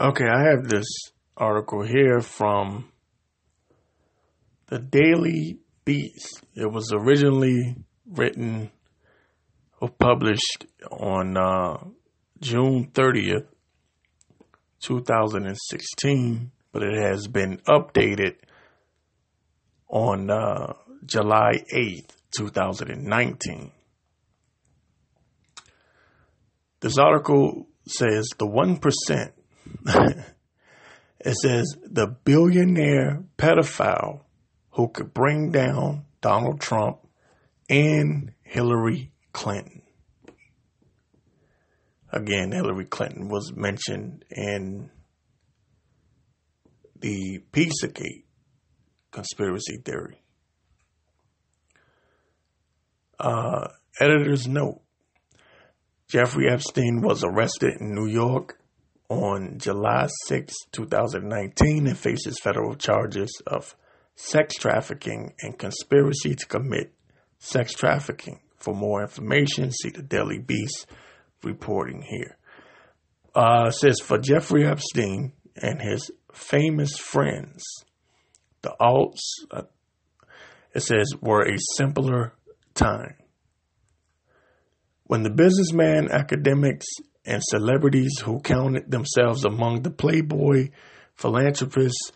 Okay, I have this article here from the Daily Beast. It was originally written or published on uh, June 30th, 2016, but it has been updated on uh, July 8th, 2019. This article says the 1%. It says the billionaire pedophile who could bring down Donald Trump and Hillary Clinton. Again, Hillary Clinton was mentioned in the Pizzagate conspiracy theory. Uh, editor's note Jeffrey Epstein was arrested in New York on July 6, 2019, and faces federal charges of sex trafficking and conspiracy to commit sex trafficking. For more information, see the Daily Beast reporting here. Uh, says for Jeffrey Epstein and his famous friends, the alts, uh, it says, were a simpler time. When the businessman, academics, and celebrities who counted themselves among the playboy philanthropists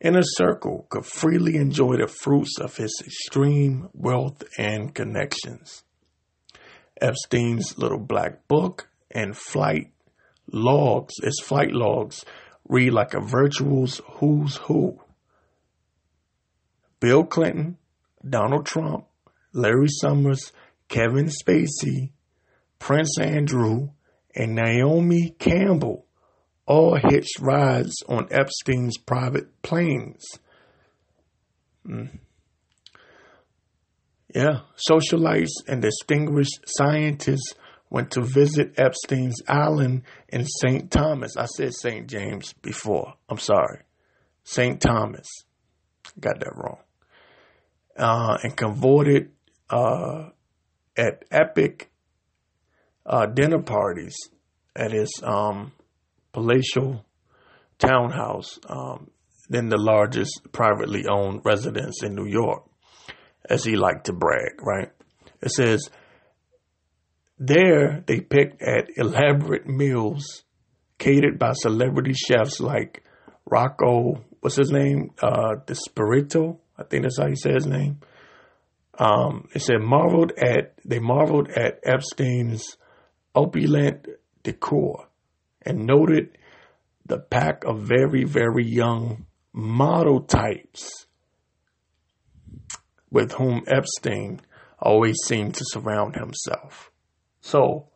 inner circle could freely enjoy the fruits of his extreme wealth and connections. Epstein's little black book and flight logs, his flight logs, read like a virtual's who's who. Bill Clinton, Donald Trump, Larry Summers, Kevin Spacey, Prince Andrew, and Naomi Campbell all hitched rides on Epstein's private planes. Mm. Yeah, socialites and distinguished scientists went to visit Epstein's island in St. Thomas. I said St. James before. I'm sorry. St. Thomas. Got that wrong. Uh, and converted uh, at epic uh, dinner parties at his um, palatial townhouse, um, then the largest privately owned residence in New York, as he liked to brag, right? It says, there they picked at elaborate meals catered by celebrity chefs like Rocco, what's his name? Uh, DiSpirito, I think that's how you say his name. Um, it said marveled at, they marveled at Epstein's opulent decor and noted the pack of very, very young model types with whom Epstein always seemed to surround himself. So,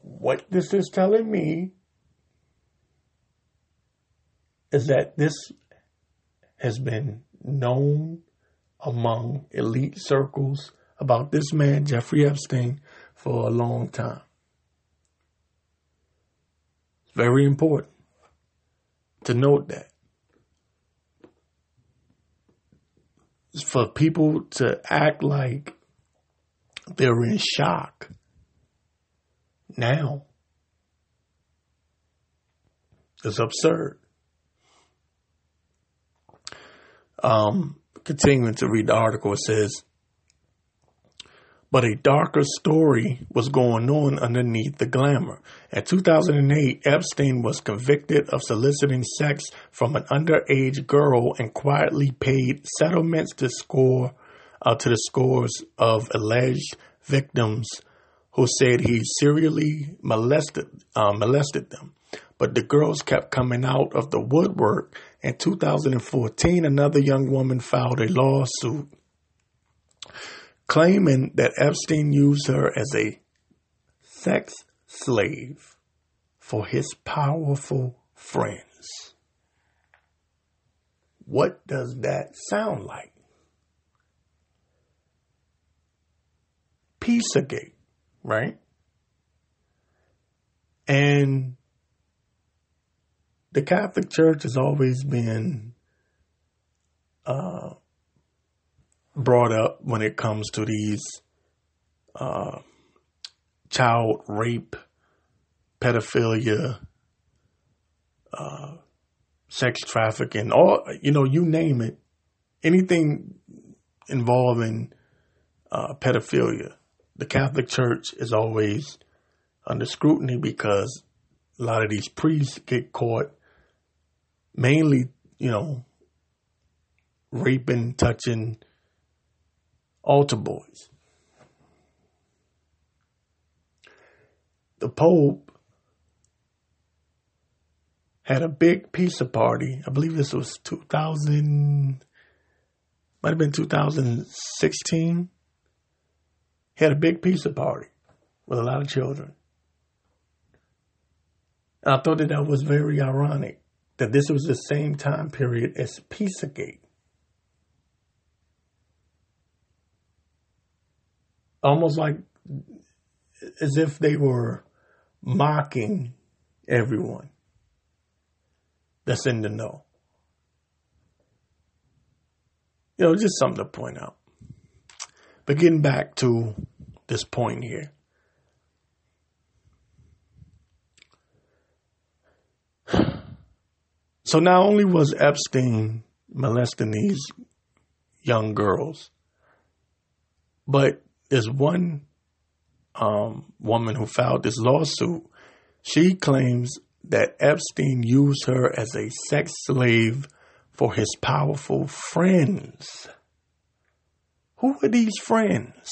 what this is telling me is that this has been known among elite circles about this man, Jeffrey Epstein, for a long time. It's very important to note that. For people to act like they're in shock now is absurd. Um, continuing to read the article, it says, but a darker story was going on underneath the glamour. In 2008, Epstein was convicted of soliciting sex from an underage girl and quietly paid settlements to score uh, to the scores of alleged victims who said he serially molested uh, molested them. But the girls kept coming out of the woodwork. In 2014, another young woman filed a lawsuit claiming that Epstein used her as a sex slave for his powerful friends. What does that sound like? Pizzagate, right? And the Catholic Church has always been uh, brought up when it comes to these uh, child rape, pedophilia sex trafficking, all you know, you name it, anything involving uh, pedophilia, the Catholic Church is always under scrutiny because a lot of these priests get caught mainly, you know, raping, touching altar boys. The Pope had a big pizza party. I believe this was 2000, might have been 2016. He had a big pizza party with a lot of children. And I thought that that was very ironic that this was the same time period as Pizzagate. Almost like as if they were mocking everyone that's in the know. You know, just something to point out. But getting back to this point here. So not only was Epstein molesting these young girls, but there's one um, woman who filed this lawsuit. She claims that Epstein used her as a sex slave for his powerful friends. Who were these friends?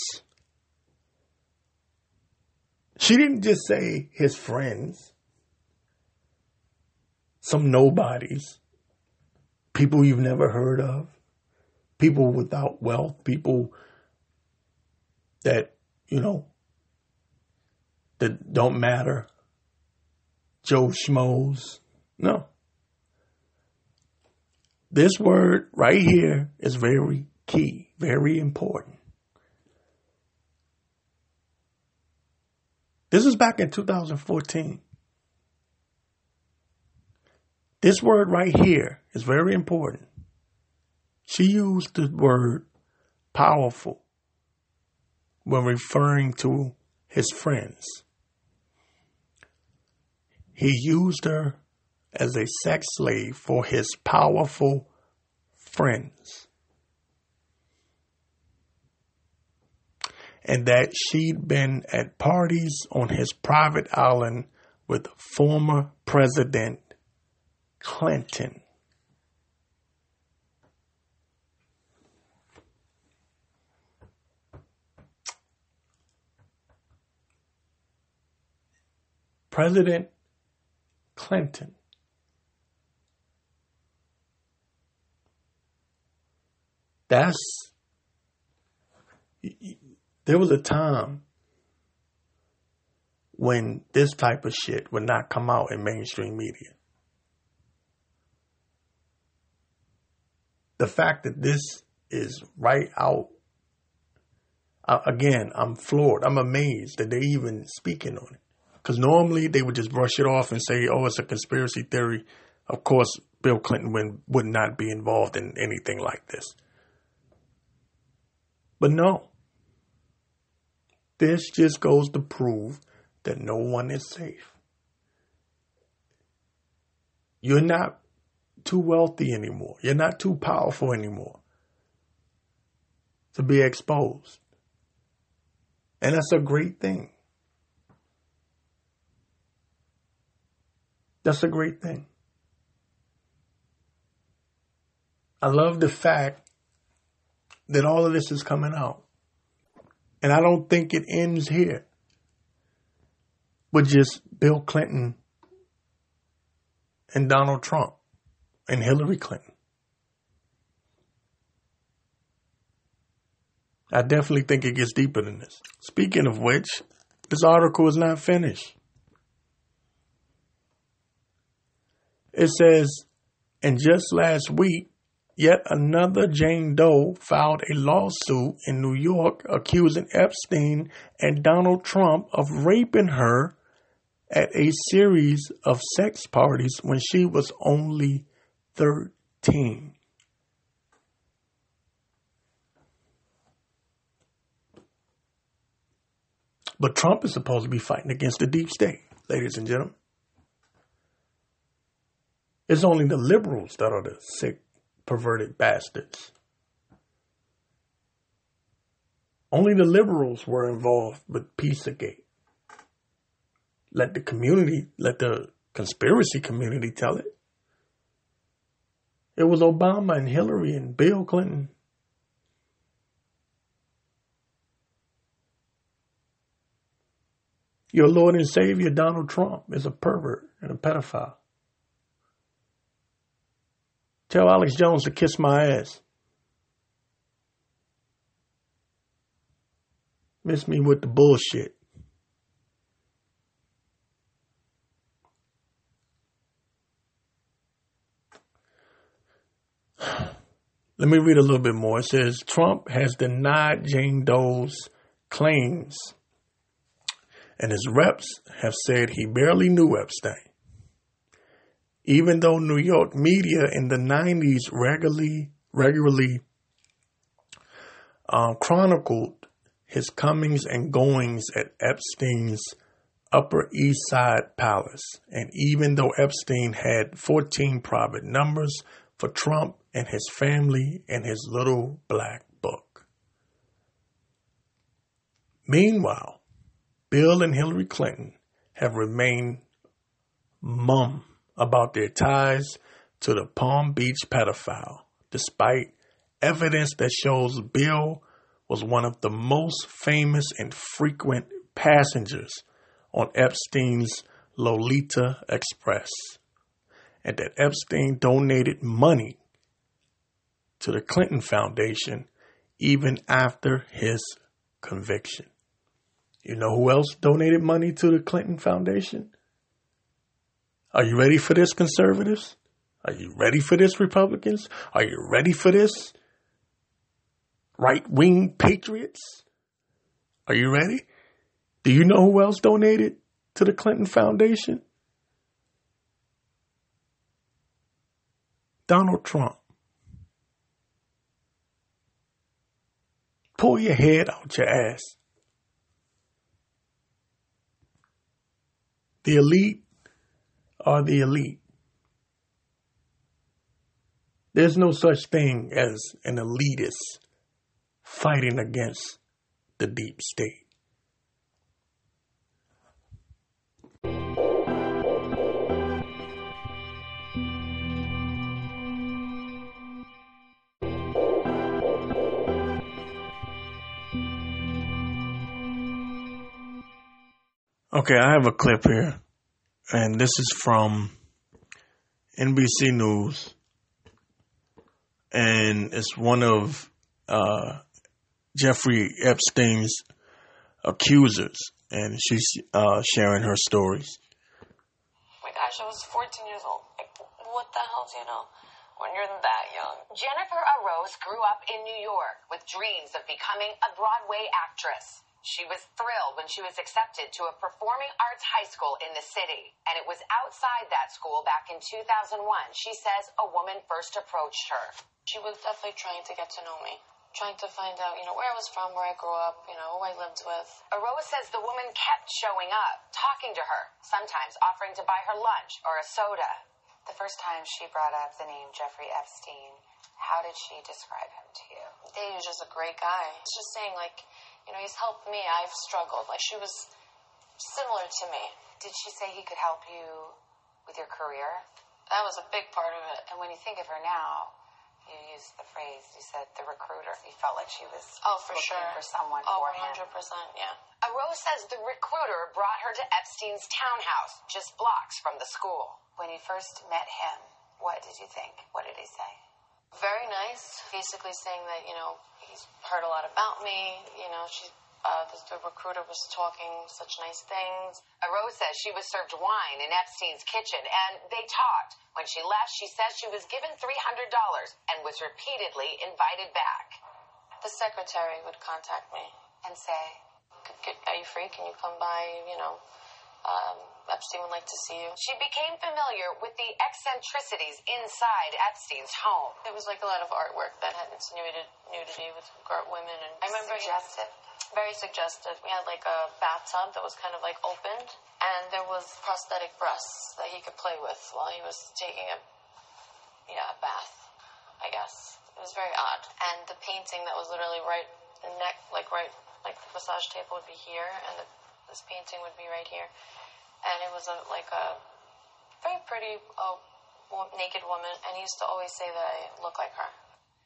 She didn't just say his friends, some nobodies, people you've never heard of, people without wealth, people that, you know, that don't matter. Joe Schmoes. No. This word right here is very key, very important. This is back in 2014. This word right here is very important. She used the word powerful when referring to his friends. He used her as a sex slave for his powerful friends. And that she'd been at parties on his private island with former President Clinton. President Clinton. That's there was a time when this type of shit would not come out in mainstream media. The fact that this is right out again, I'm floored. I'm amazed that they're even speaking on it. Because normally they would just brush it off and say, oh, it's a conspiracy theory. Of course, Bill Clinton would, would not be involved in anything like this. But no. This just goes to prove that no one is safe. You're not too wealthy anymore. You're not too powerful anymore to be exposed. And that's a great thing. That's a great thing. I love the fact that all of this is coming out. And I don't think it ends here with just Bill Clinton and Donald Trump and Hillary Clinton. I definitely think it gets deeper than this. Speaking of which, this article is not finished. It says, and just last week, yet another Jane Doe filed a lawsuit in New York accusing Epstein and Donald Trump of raping her at a series of sex parties when she was only 13. But Trump is supposed to be fighting against the deep state, ladies and gentlemen. It's only the liberals that are the sick, perverted bastards. Only the liberals were involved with Pizzagate. Let the community, let the conspiracy community tell it. It was Obama and Hillary and Bill Clinton. Your Lord and Savior, Donald Trump, is a pervert and a pedophile. Tell Alex Jones to kiss my ass. Miss me with the bullshit. Let me read a little bit more. It says Trump has denied Jane Doe's claims, and his reps have said he barely knew Epstein. Even though New York media in the 90s regularly, regularly um, chronicled his comings and goings at Epstein's Upper East Side Palace, and even though Epstein had 14 private numbers for Trump and his family in his little black book. Meanwhile, Bill and Hillary Clinton have remained mum about their ties to the Palm Beach pedophile, despite evidence that shows Bill was one of the most famous and frequent passengers on Epstein's Lolita Express, and that Epstein donated money to the Clinton Foundation even after his conviction. You know who else donated money to the Clinton Foundation? Are you ready for this, conservatives? Are you ready for this, Republicans? Are you ready for this, right wing patriots? Are you ready? Do you know who else donated to the Clinton Foundation? Donald Trump. Pull your head out your ass. The elite are the elite. There's no such thing as an elitist fighting against the deep state. Okay, I have a clip here, and this is from NBC News, and it's one of uh, Jeffrey Epstein's accusers, and she's uh, sharing her stories. Oh my gosh, I was 14 years old. Like, what the hell do you know when you're that young? Jennifer Araoz grew up in New York with dreams of becoming a Broadway actress. She was thrilled when she was accepted to a performing arts high school in the city. And it was outside that school back in 2001, she says a woman first approached her. She was definitely trying to get to know me. Trying to find out, you know, where I was from, where I grew up, you know, who I lived with. Araoz says the woman kept showing up, talking to her, sometimes offering to buy her lunch or a soda. The first time she brought up the name Jeffrey Epstein, how did she describe him to you? He was just a great guy. It's just saying, like, you know, he's helped me. I've struggled. Like, she was similar to me. Did she say he could help you with your career? That was a big part of it. And when you think of her now, you used the phrase, you said the recruiter. You felt like she was oh, for sure. for someone oh, for 100%, him. yeah. Araoz says the recruiter brought her to Epstein's townhouse, just blocks from the school. When you first met him, what did you think? What did he say? Very nice. Basically saying that, you know, he's heard a lot about me. You know, she, uh, the, the recruiter was talking such nice things. Araoz says she was served wine in Epstein's kitchen and they talked. When she left, she says she was given $300 and was repeatedly invited back. The secretary would contact me and say, Are you free? Can you come by? You know, um, Epstein would like to see you. She became familiar with the eccentricities inside Epstein's home. It was like a lot of artwork that had insinuated nudity with women, and I remember suggestive. Very suggestive. We had like a bathtub that was kind of like opened, and there was prosthetic breasts that he could play with while he was taking a yeah, a bath, I guess. It was very odd. And the painting that was literally right the neck, like right, like the massage table would be here, and the, this painting would be right here. And it was a like a very pretty uh, naked woman, and he used to always say that I look like her.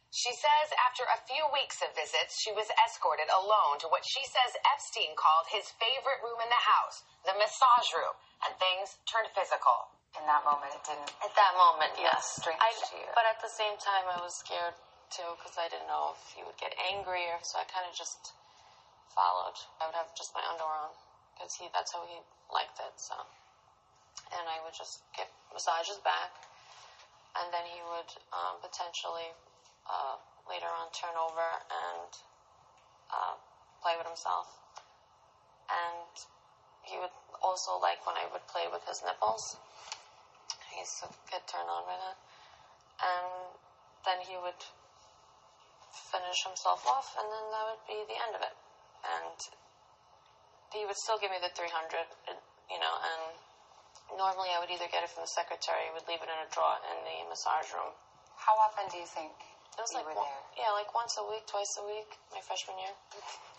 She says after a few weeks of visits, she was escorted alone to what she says Epstein called his favorite room in the house, the massage room, and things turned physical. In that moment, it didn't. At that moment, yes. I. But at the same time, I was scared too because I didn't know if he would get angry, or so I kind of just followed. I would have just my underwear on because he that's how he liked it. So, and I would just get massages back, and then he would um, potentially uh, later on turn over and uh, play with himself, and he would also like when I would play with his nipples. He used to get turned on by that. And then he would finish himself off, and then that would be the end of it. And he would still give me the 300, you know, and normally I would either get it from the secretary, would leave it in a drawer in the massage room. How often do you think It was you like, were one- there? yeah, like once a week, twice a week, my freshman year.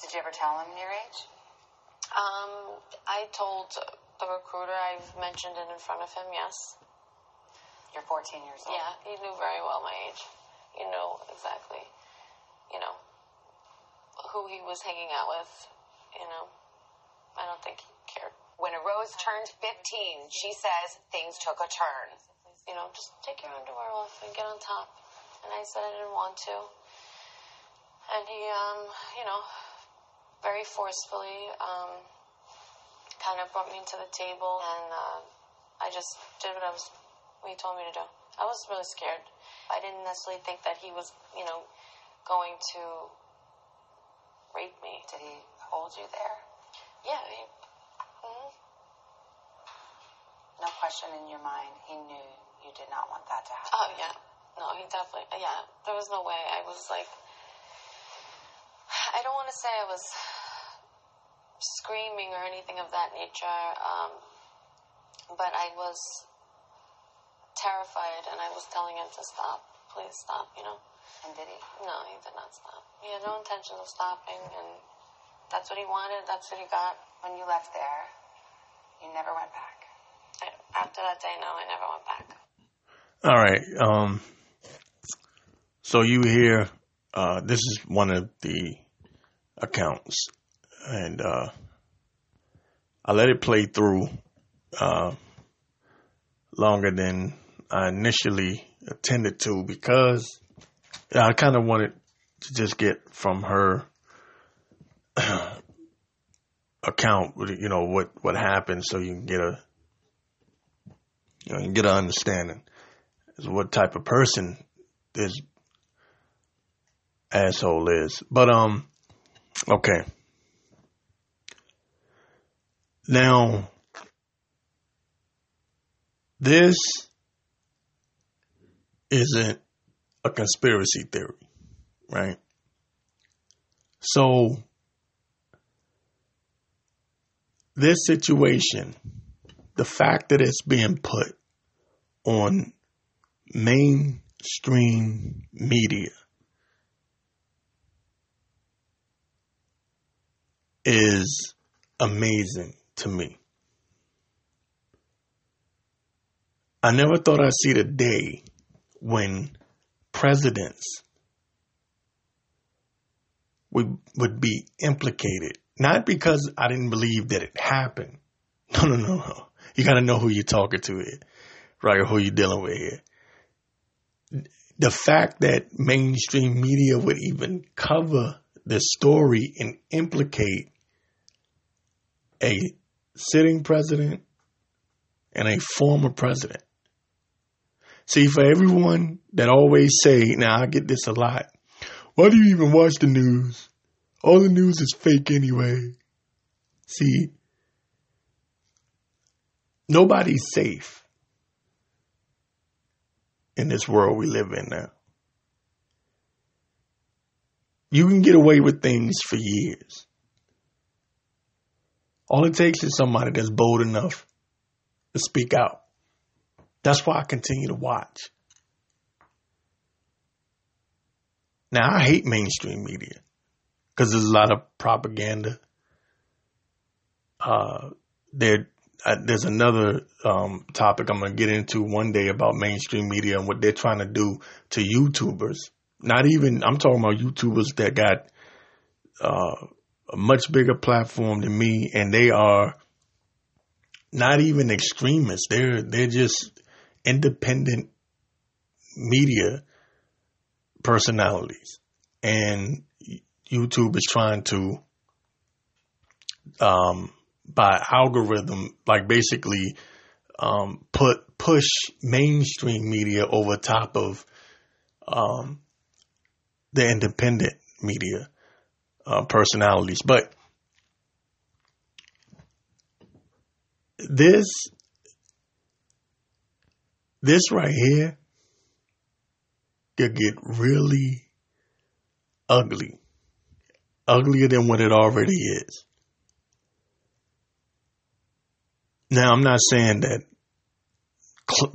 Did you ever tell him your age? Um, I told the recruiter, I've mentioned it in front of him, yes. You're 14 years old. Yeah, he knew very well my age. He knew exactly, you know, who he was hanging out with. You know, I don't think he cared. When Araoz turned 15, she says things took a turn. You know, just take your underwear off and get on top. And I said I didn't want to. And he, um, you know, very forcefully, um, kind of brought me to the table, and uh, I just did what I was, what he told me to do. I was really scared. I didn't necessarily think that he was, you know, going to rape me. Did he hold you there? Yeah. He, mhm. No question in your mind. He knew you did not want that to happen. Oh yeah. No, he definitely. Yeah, there was no way. I was like, I don't want to say I was screaming or anything of that nature, um, but I was terrified, and I was telling him to stop. Please stop. You know. And did he? No, he did not stop. He had no intention of stopping, and that's what he wanted. That's what he got. When you left there, you never went back. After that day, no, I never went back. All right. Um, so you hear, uh, this is one of the accounts, and uh, I let it play through uh, longer than I initially intended to because I kind of wanted to just get from her account, you know, what what happened, so you can get a you know, you can get an understanding is what type of person this asshole is. But um okay. Now this isn't a conspiracy theory, right? So this situation, the fact that it's being put on mainstream media is amazing to me. I never thought I'd see the day when presidents would would be implicated. Not because I didn't believe that it happened. No, no, no, no. You gotta know who you're talking to here, right? Or who you're dealing with here the fact that mainstream media would even cover the story and implicate a sitting president and a former president. See, for everyone that always say, now I get this a lot. Why do you even watch the news? All the news is fake anyway. See, nobody's safe in this world we live in now. You can get away with things for years. All it takes is somebody that's bold enough to speak out. That's why I continue to watch. Now, I hate mainstream media because there's a lot of propaganda. Uh, there, uh, there's another um, topic I'm going to get into one day about mainstream media and what they're trying to do to YouTubers. Not even, I'm talking about YouTubers that got uh, a much bigger platform than me, and they are not even extremists. They're they're just independent media personalities, and YouTube is trying to, um, by algorithm, like basically, um, put push mainstream media over top of, um, the independent media uh, personalities. But this, this right here could get really ugly, uglier than what it already is. Now, I'm not saying that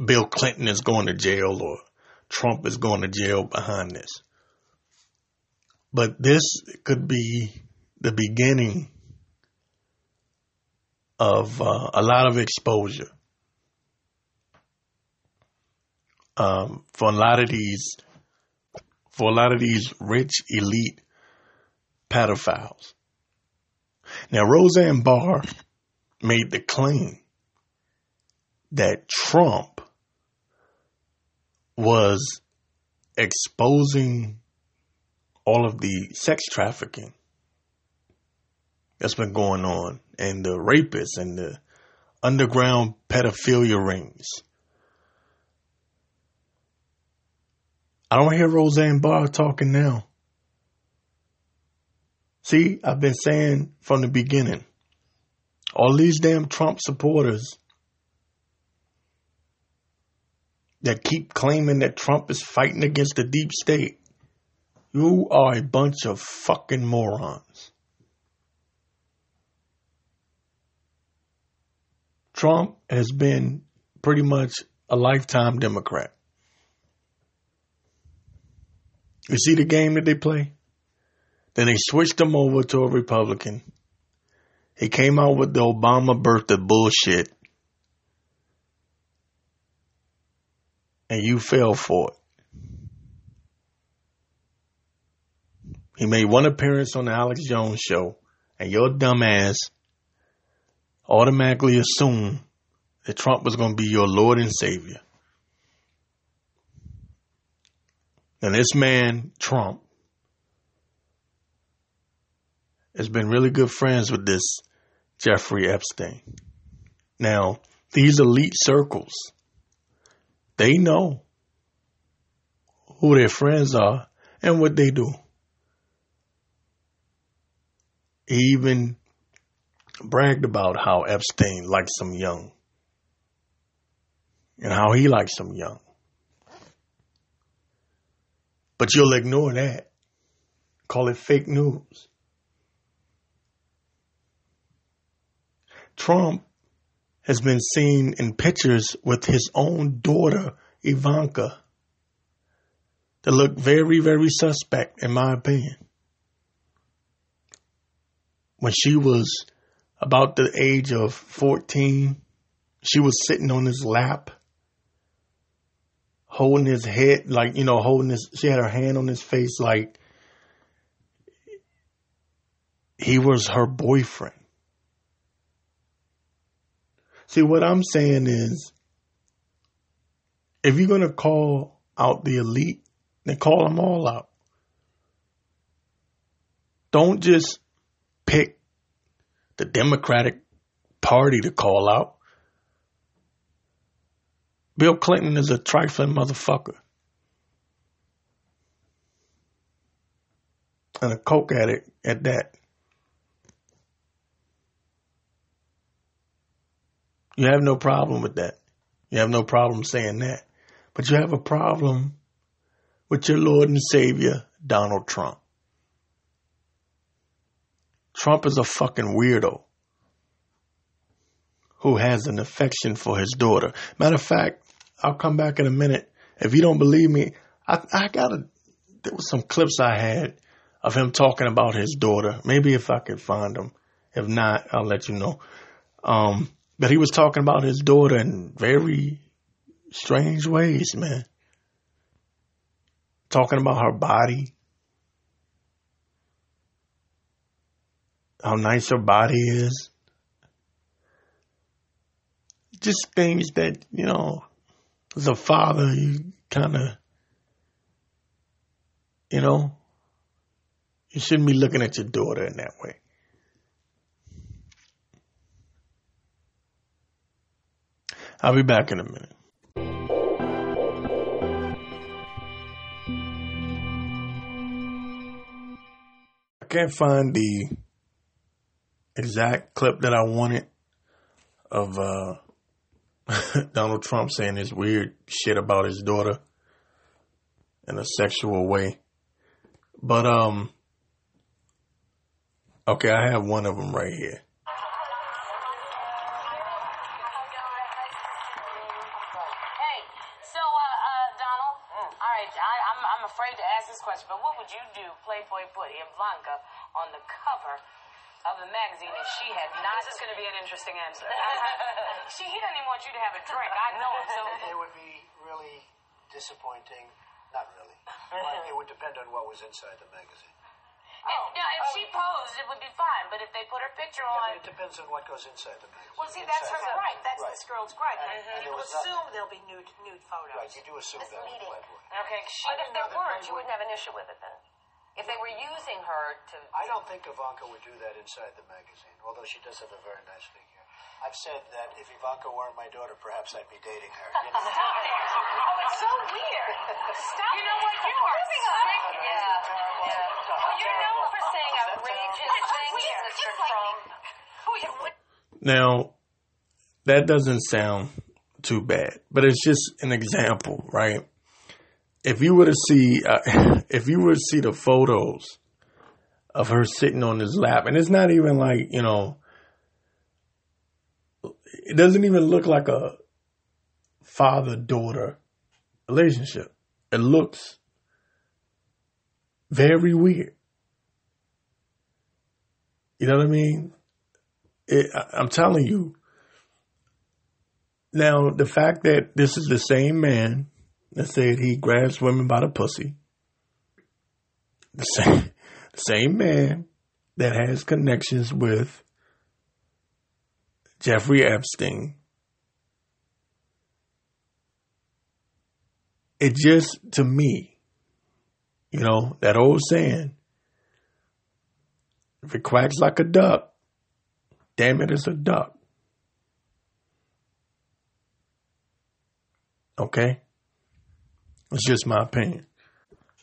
Bill Clinton is going to jail or Trump is going to jail behind this. But this could be the beginning of uh, a lot of exposure um, for a lot of these for a lot of these rich elite pedophiles. Now, Roseanne Barr made the claim that Trump was exposing all of the sex trafficking that's been going on and the rapists and the underground pedophilia rings. I don't hear Roseanne Barr talking now. See, I've been saying from the beginning, all these damn Trump supporters that keep claiming that Trump is fighting against the deep state you are a bunch of fucking morons. Trump has been pretty much a lifetime Democrat. You see the game that they play? Then they switched him over to a Republican. He came out with the Obama birthday bullshit. And you fell for it. He made one appearance on the Alex Jones show, and your dumbass automatically assumed that Trump was going to be your Lord and Savior. And this man, Trump, has been really good friends with this Jeffrey Epstein. Now, these elite circles, they know who their friends are and what they do. He even bragged about how Epstein likes some young and how he likes some young. But you'll ignore that. Call it fake news. Trump has been seen in pictures with his own daughter, Ivanka, that look very, very suspect, in my opinion when she was about the age of 14, she was sitting on his lap, holding his head, like, you know, holding his, she had her hand on his face, like he was her boyfriend. See, what I'm saying is, if you're going to call out the elite, then call them all out. Don't just pick the Democratic Party to call out. Bill Clinton is a trifling motherfucker. And a coke addict at that. You have no problem with that. You have no problem saying that. But you have a problem with your Lord and Savior, Donald Trump. Trump is a fucking weirdo who has an affection for his daughter. Matter of fact, I'll come back in a minute. If you don't believe me, I, I got a there was some clips I had of him talking about his daughter. Maybe if I could find them. If not, I'll let you know. Um, but he was talking about his daughter in very strange ways, man. Talking about her body, how nice her body is. Just things that, you know, as a father, you kind of, you know, you shouldn't be looking at your daughter in that way. I'll be back in a minute. I can't find the exact clip that I wanted of uh, Donald Trump saying this weird shit about his daughter in a sexual way. But um okay, I have one of them right here. Hey, so uh, uh, Donald. All right, I, I'm I'm afraid to ask this question, but what would you do? Playboy put Ivanka on the cover of the magazine, and she had not. This is going to be an interesting answer. she he doesn't even want you to have a drink. I know it. So It would be really disappointing. Not really. But it would depend on what was inside the magazine. Oh, now, if she oh. posed, it would be fine. But if they put her picture on, It depends on what goes inside the magazine. well, see, that's her Inside- right. That's Right. this girl's right. And- And- and You there was assume nothing- there'll be nude nude photos. Right, you do assume that with Misleading. Playboy. Okay, she But if there weren't, you wouldn't have an issue with it then. If they were using her to. I don't think Ivanka would do that inside the magazine, although she does have a very nice figure. I've said that if Ivanka weren't my daughter, perhaps I'd be dating her. You know? Oh, it's so weird. Stop. You know what? You are Moving on. sick. Yeah. yeah. Well, you're known for saying outrageous things, Mr. Trump. Now, that doesn't sound too bad, but it's just an example, right? If you were to see, uh, if you were to see the photos of her sitting on his lap, and it's not even like you know, it doesn't even look like a father daughter relationship. It looks very weird. You know what I mean? it, I- I'm telling you. Now, the fact that this is the same man that said he grabs women by the pussy, the same, the same man that has connections with Jeffrey Epstein, it just, to me, you know, that old saying, if it quacks like a duck, damn it, it's a duck. Okay? It's just my opinion.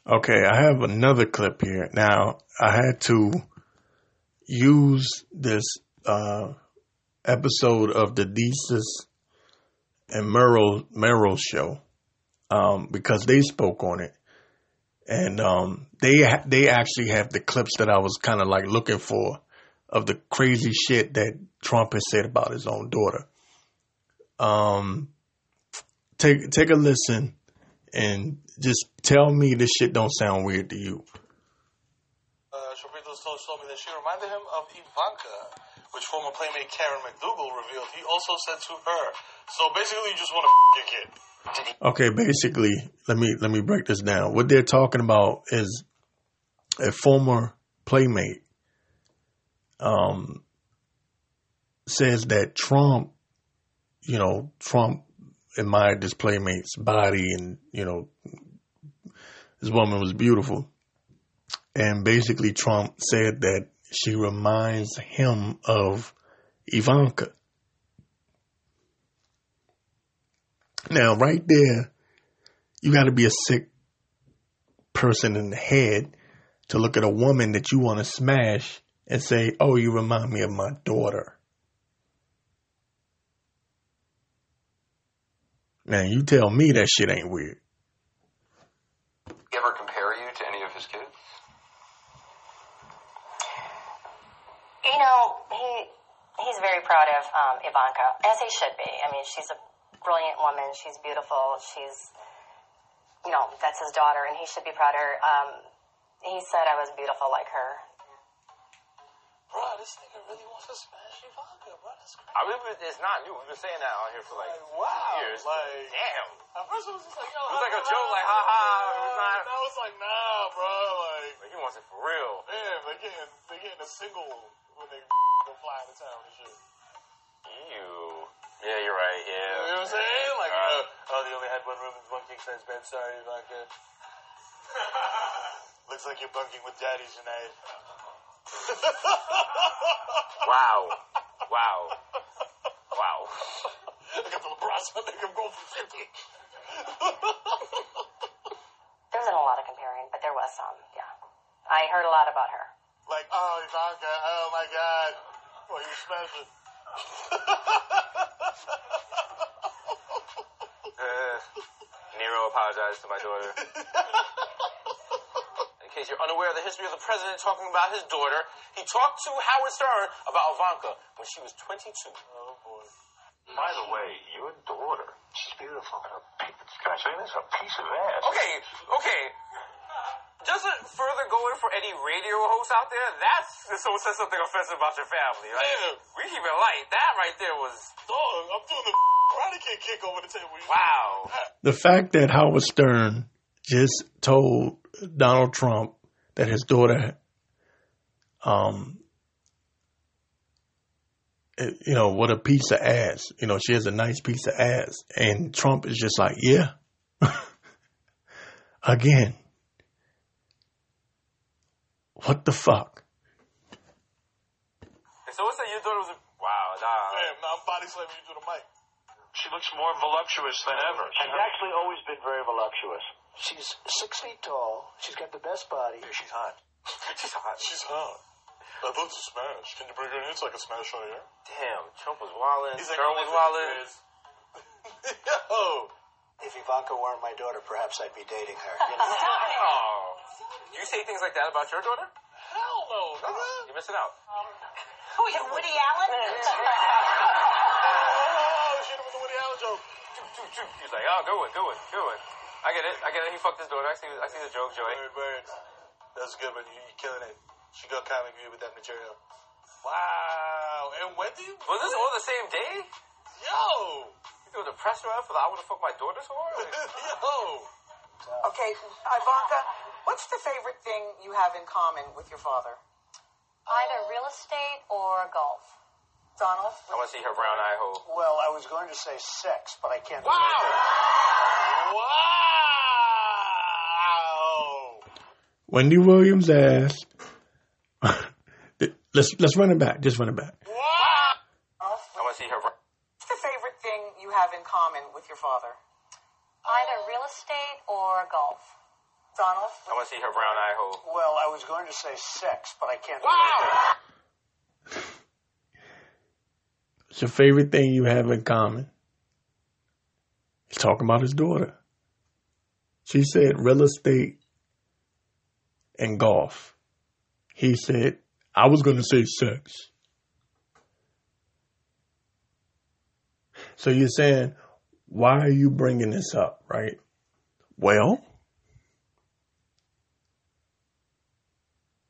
Okay, I have another clip here. Now, I had to use this uh, episode of the Desus and Mero, Mero show um, because they spoke on it. And um, they ha- they actually have the clips that I was kind of like looking for of the crazy shit that Trump has said about his own daughter. Um, take take a listen and just tell me this shit don't sound weird to you. uh, told me that she reminded him of Ivanka, which former playmate Karen McDougal revealed he also said to her. So basically, you just want to f- your kid. Okay, basically, let me let me break this down. What they're talking about is a former playmate um says that Trump, you know, Trump admired this playmate's body and, you know, this woman was beautiful. And basically Trump said that she reminds him of Ivanka. Now, right there, you got to be a sick person in the head to look at a woman that you want to smash and say, "Oh, you remind me of my daughter." Now, you tell me that shit ain't weird compare you to any of his kids? You know, he he's very proud of um, Ivanka, as he should be. I mean, she's a brilliant woman. She's beautiful. She's you know, that's his daughter and he should be proud of her. Um, he said I was beautiful like her. Bro, this nigga really wants to smash Ivanka. I mean, it's not new. We've been saying that out here for like Like, wow. years. Like, Damn. at first it was just like, yo, It was like a joke, like, ha ha. It was not. Now it's like, nah, bro. Like, Like, he wants it for real. man, they getting they getting a single when they go fly into town and shit. Ew. Yeah, you're right. Yeah. You know what I'm saying? Like, uh, oh, they only had one room and one king size bed. Sorry, Ivanka. Looks like you're bunking with daddy tonight. Wow. Wow. Wow. I got the LeBron I nigga I'm going for 50. There wasn't a lot of comparing, but there was some, yeah. I heard a lot about her. like, oh, Ivanka, oh my god. Boy, you smashed it. Uh, Mero apologized to my daughter. In case you're unaware of the history of the president talking about his daughter, he talked to Howard Stern about Ivanka when she was 22. oh boy. By the way, your daughter, she's beautiful. Can I say this? A piece of ass. Okay, okay. Just to further going for any radio hosts out there, that's if someone says something offensive about your family. Like, Yeah. we keep it light. That right there was Dog, I'm doing the karate kid kick over the table. wow. The fact that Howard Stern just told Donald Trump that his daughter, um, you know, what a piece of ass. You know, she has a nice piece of ass. And Trump is just like, yeah. Again. What the fuck? And someone said your daughter was a wow. Nah. Damn, now I'm body slamming you to the mic. She looks more voluptuous than ever. She's actually always been very voluptuous. She's six feet tall. She's got the best body. She's hot. She's hot. She's hot. I'd love to smash. Can you bring her in so I can smash her here? Damn, Trump was wildin'. He's like, Stern oh, was wildin'. Yo! If Ivanka weren't my daughter, perhaps I'd be dating her. You know? Oh. You say things like that about your daughter? Hell no, nigga! You're missing out. Oh, Who you, Woody Allen? Oh, oh, she hit him with the Woody Allen joke. He was like, oh, good one, good one, good one. I get it, I get it. He fucked his daughter. I see, I see the joke, Joey. Bird, bird. That's good, man. You're killing it. She got comic view with that material. Wow. And when do you... Was this all the same day? Yo! You doing the press run for the I want to fuck my daughter's whore? Like, Yo! Okay, Ivanka, what's the favorite thing you have in common with your father? Either real estate or golf. Donald? I want to see her brown eye hole. Well, I was going to say sex, but I can't. Wow! Wow! Wendy Williams asked, let's, let's run it back. Just run it back. Wow! I want to see her. What's the favorite thing you have in common with your father? Either real estate or golf. Donald? I want to see her brown eye hole. Well, I was going to say sex, but I can't. Wow! What's your favorite thing you have in common? He's talking about his daughter. She said real estate and golf. He said, I was going to say sex. So you're saying, why are you bringing this up, right? Well,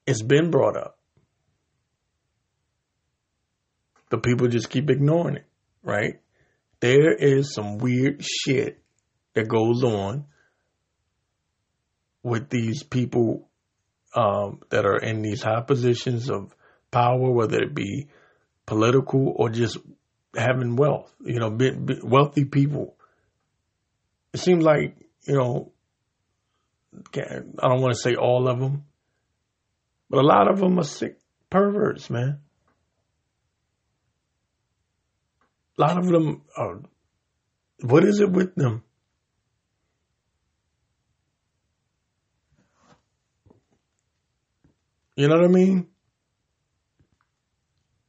it's been brought up. The people just keep ignoring it, right? There is some weird shit that goes on with these people um, that are in these high positions of power, whether it be political or just having wealth. You know, be, be wealthy people. It seems like you know. I don't want to say all of them, but a lot of them are sick perverts, man. A lot of them are. What is it with them? You know what I mean?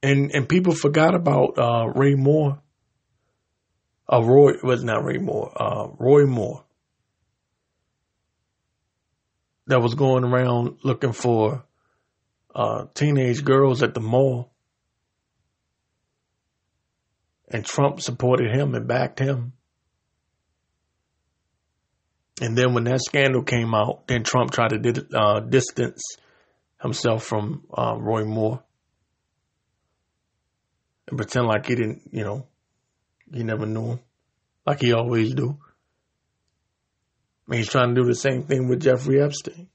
And and people forgot about uh, Ray Moore. Uh, Roy was not Ray Moore. Uh, Roy Moore. That was going around looking for uh, teenage girls at the mall. And Trump supported him and backed him. And then when that scandal came out, then Trump tried to uh, distance himself from uh, Roy Moore and pretend like he didn't, you know, he never knew him, like he always do. And he's trying to do the same thing with Jeffrey Epstein.